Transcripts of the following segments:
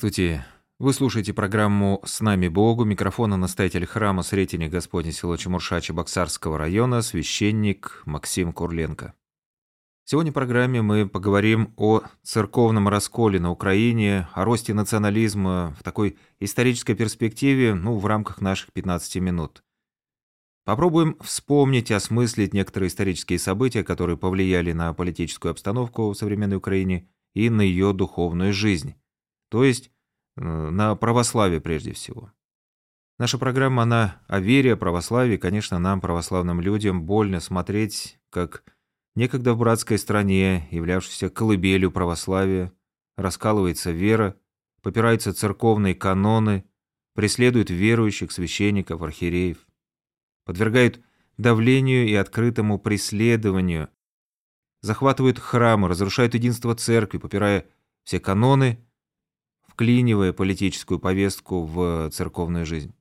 Здравствуйте. Вы слушаете программу «С нами Богу». Микрофона настоятель храма Сретения Господне село Чемурша Чебоксарского района, священник Максим Курленко. Сегодня в программе мы поговорим о церковном расколе на Украине, о росте национализма в такой исторической перспективе, ну, в рамках наших 15 минут. Попробуем вспомнить, осмыслить некоторые исторические события, которые повлияли на политическую обстановку в современной Украине и на ее духовную жизнь. То есть на православие прежде всего. Наша программа, она о вере, о православии. Конечно, нам, православным людям, больно смотреть, как некогда в братской стране, являвшейся колыбелью православия, раскалывается вера, попираются церковные каноны, преследуют верующих, священников, архиереев, подвергают давлению и открытому преследованию, захватывают храмы, разрушают единство церкви, попирая все каноны – вклинивая политическую повестку в церковную жизнь.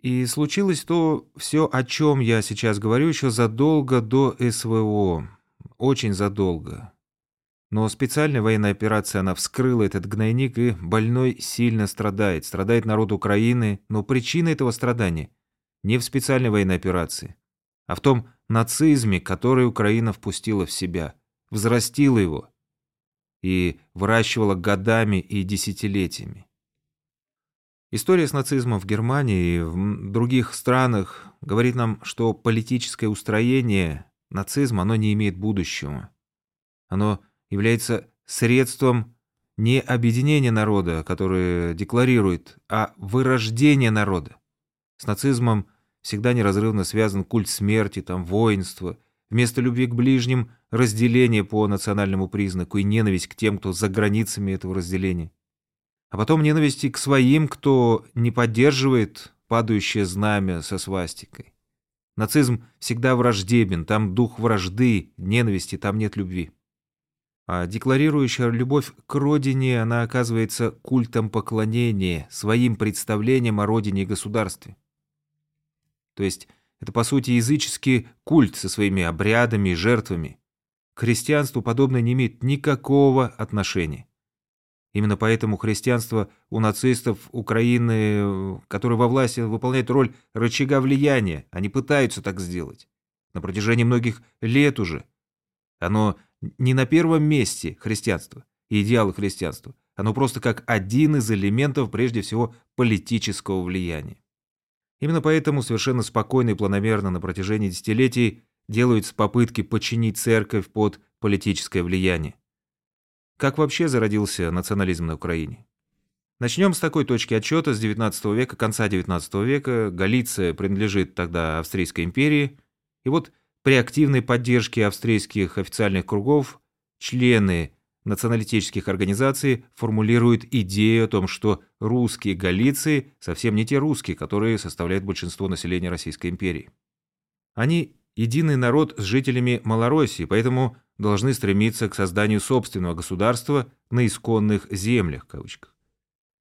И случилось то все, о чем я сейчас говорю, еще задолго до СВО. Очень задолго. Но специальная военная операция, она вскрыла этот гнойник, и больной сильно страдает. Страдает народ Украины, но причина этого страдания не в специальной военной операции, а в том нацизме, который Украина впустила в себя, взрастила его, и выращивала годами и десятилетиями. История с нацизмом в Германии и в других странах говорит нам, что политическое устроение нацизма, оно не имеет будущего. Оно является средством не объединения народа, которое декларирует, а вырождения народа. С нацизмом всегда неразрывно связан культ смерти, там, воинство – Вместо любви к ближним – разделение по национальному признаку и ненависть к тем, кто за границами этого разделения. А потом ненависти к своим, кто не поддерживает падающее знамя со свастикой. Нацизм всегда враждебен, там дух вражды, ненависти, там нет любви. А декларирующая любовь к родине, она оказывается культом поклонения, своим представлением о родине и государстве. То есть это, по сути, языческий культ со своими обрядами и жертвами. К христианству подобное не имеет никакого отношения. Именно поэтому христианство у нацистов Украины, которые во власти выполняют роль рычага влияния, они пытаются так сделать. На протяжении многих лет уже. Оно не на первом месте христианства и идеалы христианства. Оно просто как один из элементов, прежде всего, политического влияния. Именно поэтому совершенно спокойно и планомерно на протяжении десятилетий делаются попытки подчинить церковь под политическое влияние. Как вообще зародился национализм на Украине? Начнем с такой точки отчета с 19 века, конца 19 века. Галиция принадлежит тогда Австрийской империи. И вот при активной поддержке австрийских официальных кругов члены националистических организаций формулируют идею о том, что русские Галиции совсем не те русские, которые составляют большинство населения Российской империи. Они единый народ с жителями Малороссии, поэтому должны стремиться к созданию собственного государства на исконных землях, кавычках.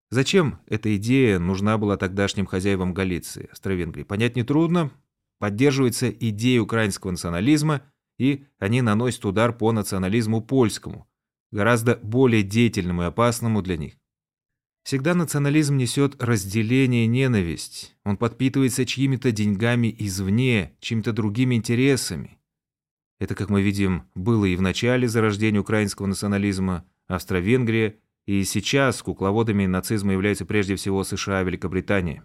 Зачем эта идея нужна была тогдашним хозяевам Галиции, Австро-Венгрии, понять нетрудно. Поддерживается идея украинского национализма, и они наносят удар по национализму польскому, гораздо более деятельному и опасному для них. Всегда национализм несет разделение и ненависть. Он подпитывается чьими-то деньгами извне, чьими-то другими интересами. Это, как мы видим, было и в начале зарождения украинского национализма, Австро-Венгрия, и сейчас кукловодами нацизма являются прежде всего США и Великобритания.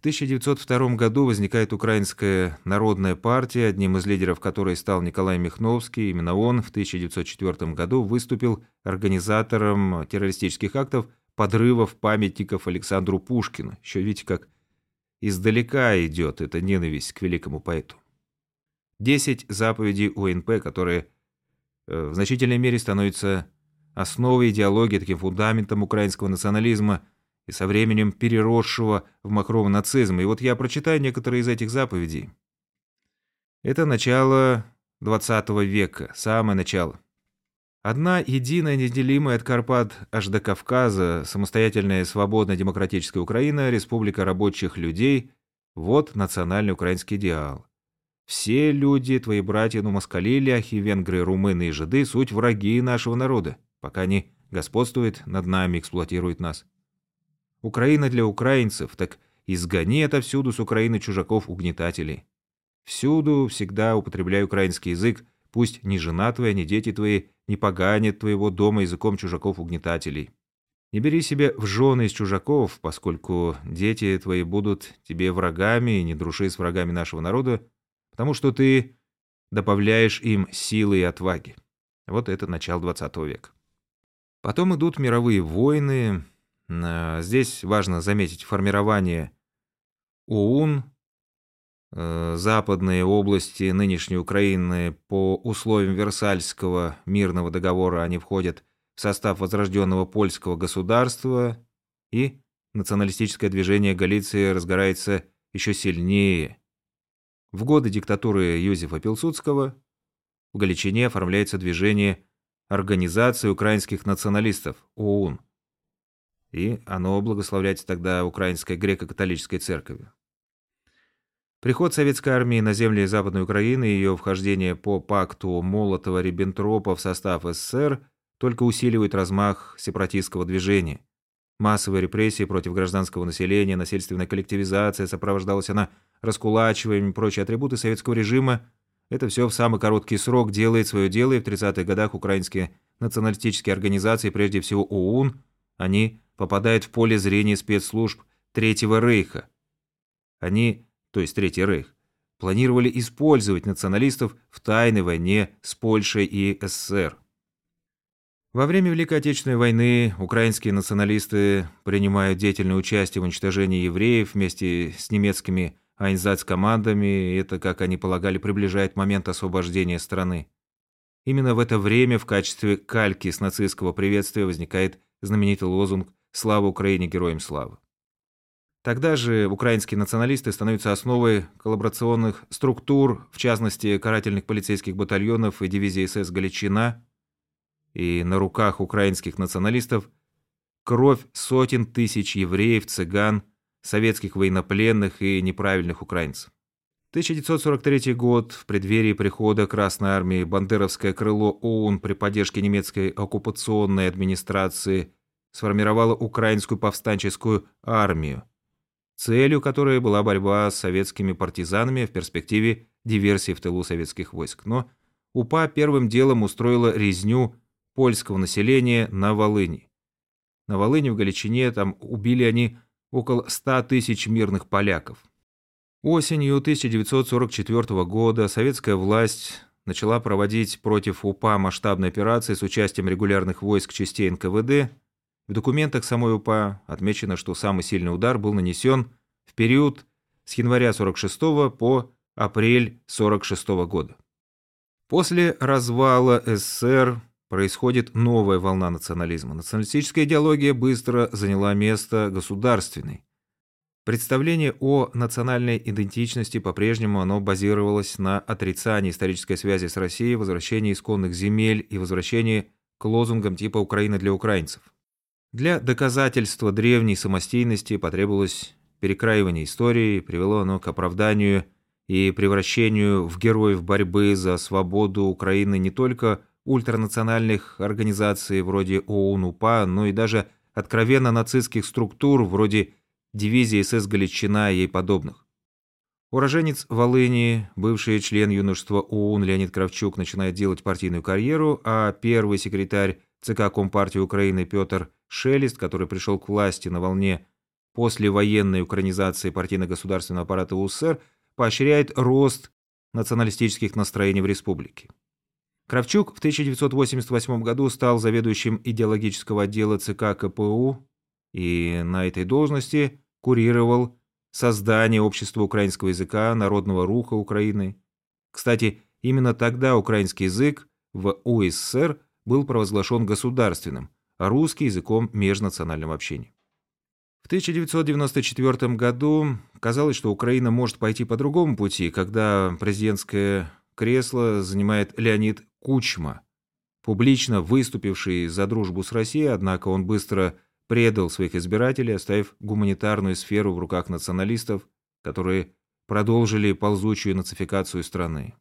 В 1902 году возникает Украинская народная партия, одним из лидеров которой стал Николай Михновский. Именно он в 1904 году выступил организатором террористических актов подрывов памятников Александру Пушкину. Еще видите, как издалека идет эта ненависть к великому поэту. Десять заповедей УНП, которые э, в значительной мере становятся основой идеологии, таким фундаментом украинского национализма – и со временем переросшего в махровый нацизм. И вот я прочитаю некоторые из этих заповедей. Это начало 20 века, самое начало. Одна единая, неделимая от Карпат аж до Кавказа, самостоятельная свободная демократическая Украина, республика рабочих людей – вот национальный украинский идеал. Все люди, твои братья, ну, москали, ляхи, венгры, румыны и жиды – суть враги нашего народа, пока они господствует над нами, эксплуатирует нас. Украина для украинцев, так изгони отовсюду с Украины чужаков-угнетателей. Всюду всегда употребляй украинский язык, пусть ни жена твоя, ни дети твои не поганят твоего дома языком чужаков-угнетателей. Не бери себе в жены из чужаков, поскольку дети твои будут тебе врагами, и не дружи с врагами нашего народа, потому что ты добавляешь им силы и отваги. Вот это начало 20 века. Потом идут мировые войны. А, здесь важно заметить формирование ОУН, э, западные области нынешней Украины по условиям Версальского мирного договора они входят в состав возрожденного польского государства, и националистическое движение Галиции разгорается еще сильнее. В годы диктатуры Юзефа Пилсудского в Галичине оформляется движение Организации украинских националистов, ОУН. И оно благословляется тогда Украинской греко-католической церковью. Приход советской армии на земли Западной Украины и ее вхождение по пакту Молотова-Риббентропа в состав СССР только усиливают размах сепаратистского движения. Массовые репрессии против гражданского населения, насильственная коллективизация, сопровождалась она раскулачиванием и прочие атрибуты советского режима, это все в самый короткий срок делает свое дело, и в 30-х годах украинские националистические организации, прежде всего ОУН, они попадают в поле зрения спецслужб Третьего Рейха. Они, то есть Третий Рейх, планировали использовать националистов в тайной войне с Польшей и СССР. Во время Великой Отечественной войны украинские националисты принимают деятельное участие в уничтожении евреев вместе с немецкими айнзац-командами, это, как они полагали, приближает момент освобождения страны. Именно в это время в качестве кальки с нацистского приветствия возникает знаменитый лозунг «Слава Украине! Героям славы!». Тогда же украинские националисты становятся основой коллаборационных структур, в частности, карательных полицейских батальонов и дивизии СС «Галичина», и на руках украинских националистов кровь сотен тысяч евреев, цыган, советских военнопленных и неправильных украинцев. 1943 год, в преддверии прихода Красной Армии, бандеровское крыло ОУН при поддержке немецкой оккупационной администрации сформировало украинскую повстанческую армию, целью которой была борьба с советскими партизанами в перспективе диверсии в тылу советских войск. Но УПА первым делом устроила резню польского населения на Волыни. На Волыни в Галичине там убили они около 100 тысяч мирных поляков. Осенью 1944 года советская власть начала проводить против УПА масштабные операции с участием регулярных войск частей НКВД. В документах самой УПА отмечено, что самый сильный удар был нанесен в период с января 46 по апрель 46 года. После развала СССР происходит новая волна национализма. Националистическая идеология быстро заняла место государственной. Представление о национальной идентичности по-прежнему оно базировалось на отрицании исторической связи с Россией, возвращении исконных земель и возвращении к лозунгам типа «Украина для украинцев». Для доказательства древней самостийности потребовалось перекраивание истории, привело оно к оправданию и превращению в героев борьбы за свободу Украины не только ультранациональных организаций вроде ОУН-УПА, но и даже откровенно нацистских структур вроде дивизии СС Галичина и ей подобных. Уроженец Волыни, бывший член юношества ОУН Леонид Кравчук начинает делать партийную карьеру, а первый секретарь ЦК Компартии Украины Петр Шелест, который пришел к власти на волне послевоенной украинизации партийно-государственного аппарата УССР, поощряет рост националистических настроений в республике. Кравчук в 1988 году стал заведующим идеологического отдела ЦК КПУ и на этой должности курировал создание Общества украинского языка Народного руха Украины. Кстати, именно тогда украинский язык в УССР был провозглашен государственным, а русский языком межнационального общения. В 1994 году казалось, что Украина может пойти по другому пути, когда президентское кресло занимает Леонид Кучма, публично выступивший за дружбу с Россией, однако он быстро предал своих избирателей, оставив гуманитарную сферу в руках националистов, которые продолжили ползучую нацификацию страны.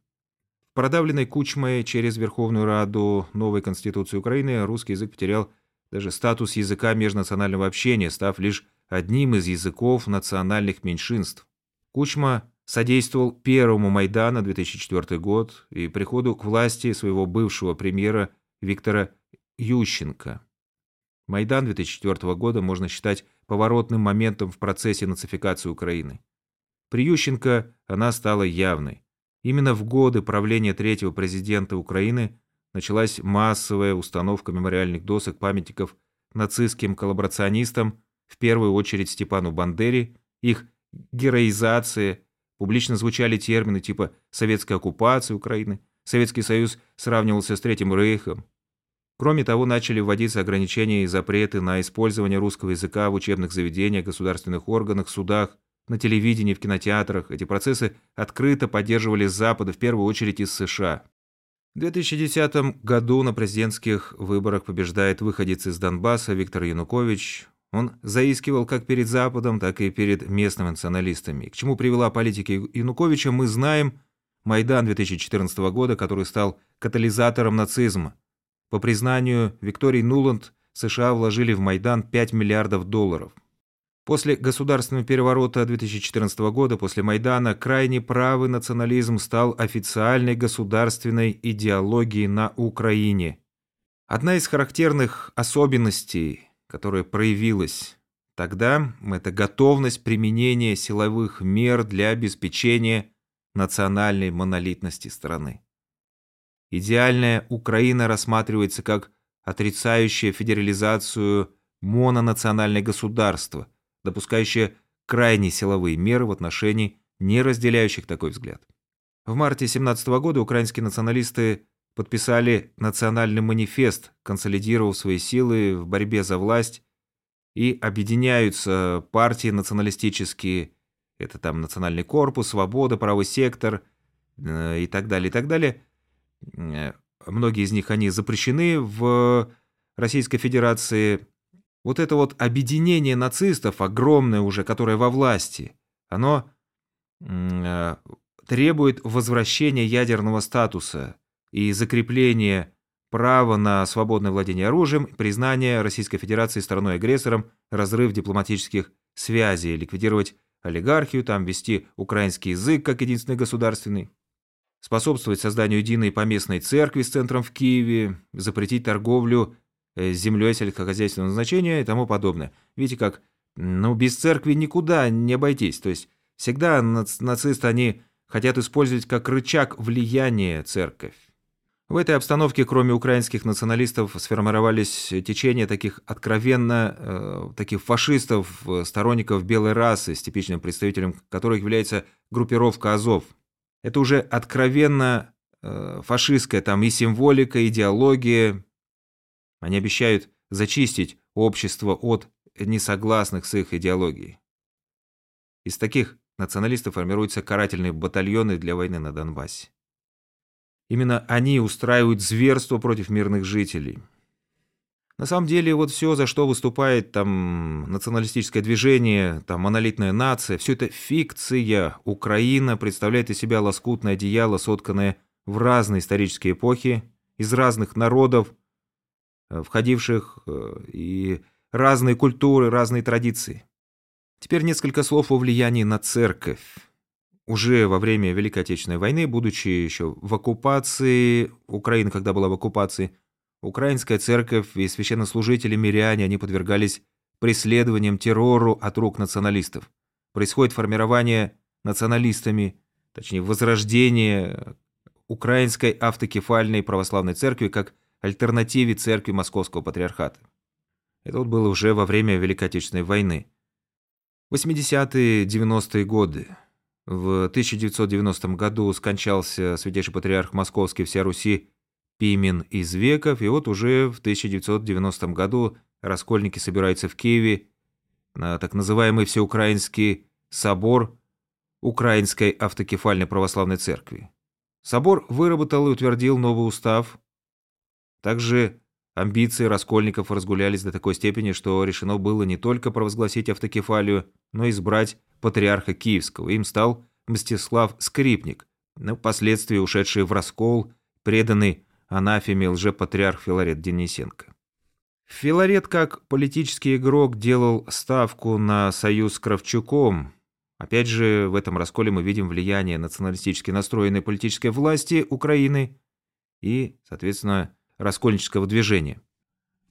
Продавленной Кучмой через Верховную Раду новой Конституции Украины русский язык потерял даже статус языка межнационального общения, став лишь одним из языков национальных меньшинств. Кучма содействовал первому Майдану 2004 год и приходу к власти своего бывшего премьера Виктора Ющенко. Майдан 2004 года можно считать поворотным моментом в процессе нацификации Украины. При Ющенко она стала явной. Именно в годы правления третьего президента Украины началась массовая установка мемориальных досок памятников нацистским коллаборационистам, в первую очередь Степану Бандере, их героизация, публично звучали термины типа «советская оккупация Украины», «Советский Союз сравнивался с Третьим Рейхом». Кроме того, начали вводиться ограничения и запреты на использование русского языка в учебных заведениях, государственных органах, судах, на телевидении, в кинотеатрах. Эти процессы открыто поддерживали с Запада, в первую очередь из США. В 2010 году на президентских выборах побеждает выходец из Донбасса Виктор Янукович. Он заискивал как перед Западом, так и перед местными националистами. К чему привела политика Януковича, мы знаем. Майдан 2014 года, который стал катализатором нацизма. По признанию Виктории Нуланд, США вложили в Майдан 5 миллиардов долларов. После государственного переворота 2014 года, после Майдана, крайне правый национализм стал официальной государственной идеологией на Украине. Одна из характерных особенностей, которая проявилась тогда, это готовность применения силовых мер для обеспечения национальной монолитности страны. Идеальная Украина рассматривается как отрицающая федерализацию мононациональное государство – допускающая крайне силовые меры в отношении не разделяющих такой взгляд. В марте 2017 года украинские националисты подписали национальный манифест, консолидировав свои силы в борьбе за власть, и объединяются партии националистические, это там Национальный корпус, Свобода, Правый сектор э, и так далее, и так далее. Э, многие из них, они запрещены в Российской Федерации, вот это вот объединение нацистов, огромное уже, которое во власти, оно э, требует возвращения ядерного статуса и закрепления права на свободное владение оружием, признания Российской Федерации страной-агрессором, разрыв дипломатических связей, ликвидировать олигархию, там вести украинский язык как единственный государственный, способствовать созданию единой поместной церкви с центром в Киеве, запретить торговлю землей сельскохозяйственного значения и тому подобное. Видите, как, ну, без церкви никуда не обойтись. То есть всегда нацисты, они хотят использовать как рычаг влияния церковь. В этой обстановке, кроме украинских националистов, сформировались течения таких откровенно, э, таких фашистов, сторонников белой расы, с типичным представителем которых является группировка Азов. Это уже откровенно э, фашистская там и символика, идеология, они обещают зачистить общество от несогласных с их идеологией. Из таких националистов формируются карательные батальоны для войны на Донбассе. Именно они устраивают зверство против мирных жителей. На самом деле, вот все, за что выступает там националистическое движение, там монолитная нация, все это фикция. Украина представляет из себя лоскутное одеяло, сотканное в разные исторические эпохи, из разных народов, входивших э, и разные культуры, разные традиции. Теперь несколько слов о влиянии на церковь. Уже во время Великой Отечественной войны, будучи еще в оккупации, Украина, когда была в оккупации, украинская церковь и священнослужители, миряне, они подвергались преследованиям, террору от рук националистов. Происходит формирование националистами, точнее, возрождение украинской автокефальной православной церкви как альтернативе церкви Московского Патриархата. Это вот было уже во время Великой Отечественной войны. 80-е, 90-е годы. В 1990 году скончался святейший патриарх Московский вся Руси Пимен из веков, и вот уже в 1990 году раскольники собираются в Киеве на так называемый Всеукраинский собор Украинской автокефальной православной церкви. Собор выработал и утвердил новый устав, также амбиции раскольников разгулялись до такой степени, что решено было не только провозгласить автокефалию, но и избрать патриарха Киевского. Им стал Мстислав Скрипник, но впоследствии ушедший в раскол, преданный анафеме лжепатриарх Филарет Денисенко. Филарет как политический игрок делал ставку на союз с Кравчуком. Опять же, в этом расколе мы видим влияние националистически настроенной политической власти Украины и, соответственно, раскольнического движения.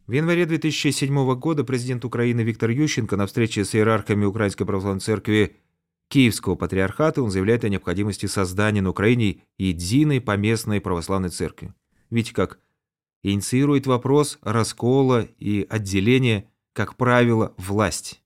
В январе 2007 года президент Украины Виктор Ющенко на встрече с иерархами Украинской Православной Церкви Киевского Патриархата он заявляет о необходимости создания на Украине единой поместной православной церкви. Видите как, инициирует вопрос раскола и отделения, как правило, власть.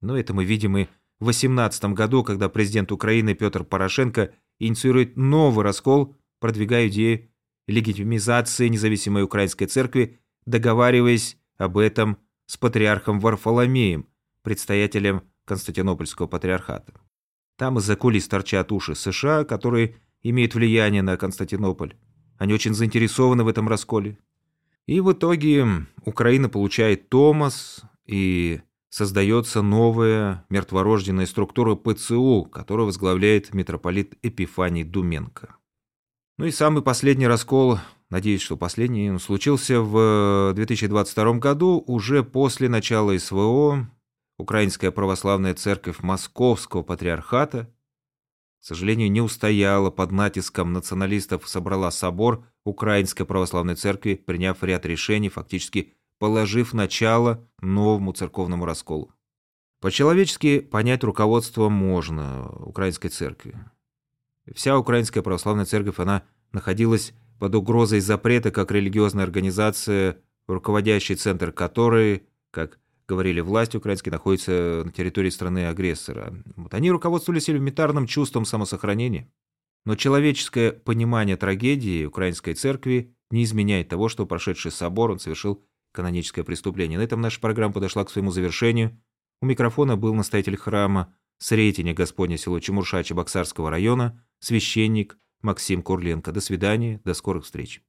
Но это мы видим и в 2018 году, когда президент Украины Петр Порошенко инициирует новый раскол, продвигая идею легитимизации независимой украинской церкви договариваясь об этом с патриархом Варфоломеем, предстоятелем Константинопольского патриархата. Там из-за кулис торчат уши США, которые имеют влияние на Константинополь. Они очень заинтересованы в этом расколе. И в итоге Украина получает Томас и создается новая мертворожденная структура ПЦУ, которую возглавляет митрополит Эпифаний Думенко. Ну и самый последний раскол Надеюсь, что последний он случился в 2022 году, уже после начала СВО. Украинская православная церковь Московского патриархата, к сожалению, не устояла под натиском националистов, собрала собор Украинской православной церкви, приняв ряд решений, фактически положив начало новому церковному расколу. По-человечески понять руководство можно Украинской церкви. Вся Украинская православная церковь, она находилась под угрозой запрета как религиозная организация, руководящий центр которой, как говорили власти украинские, находится на территории страны-агрессора. Вот они руководствовались элементарным чувством самосохранения. Но человеческое понимание трагедии украинской церкви не изменяет того, что прошедший собор он совершил каноническое преступление. На этом наша программа подошла к своему завершению. У микрофона был настоятель храма Сретения Господня село Чемурша Чебоксарского района, священник Максим Курленко. До свидания, до скорых встреч.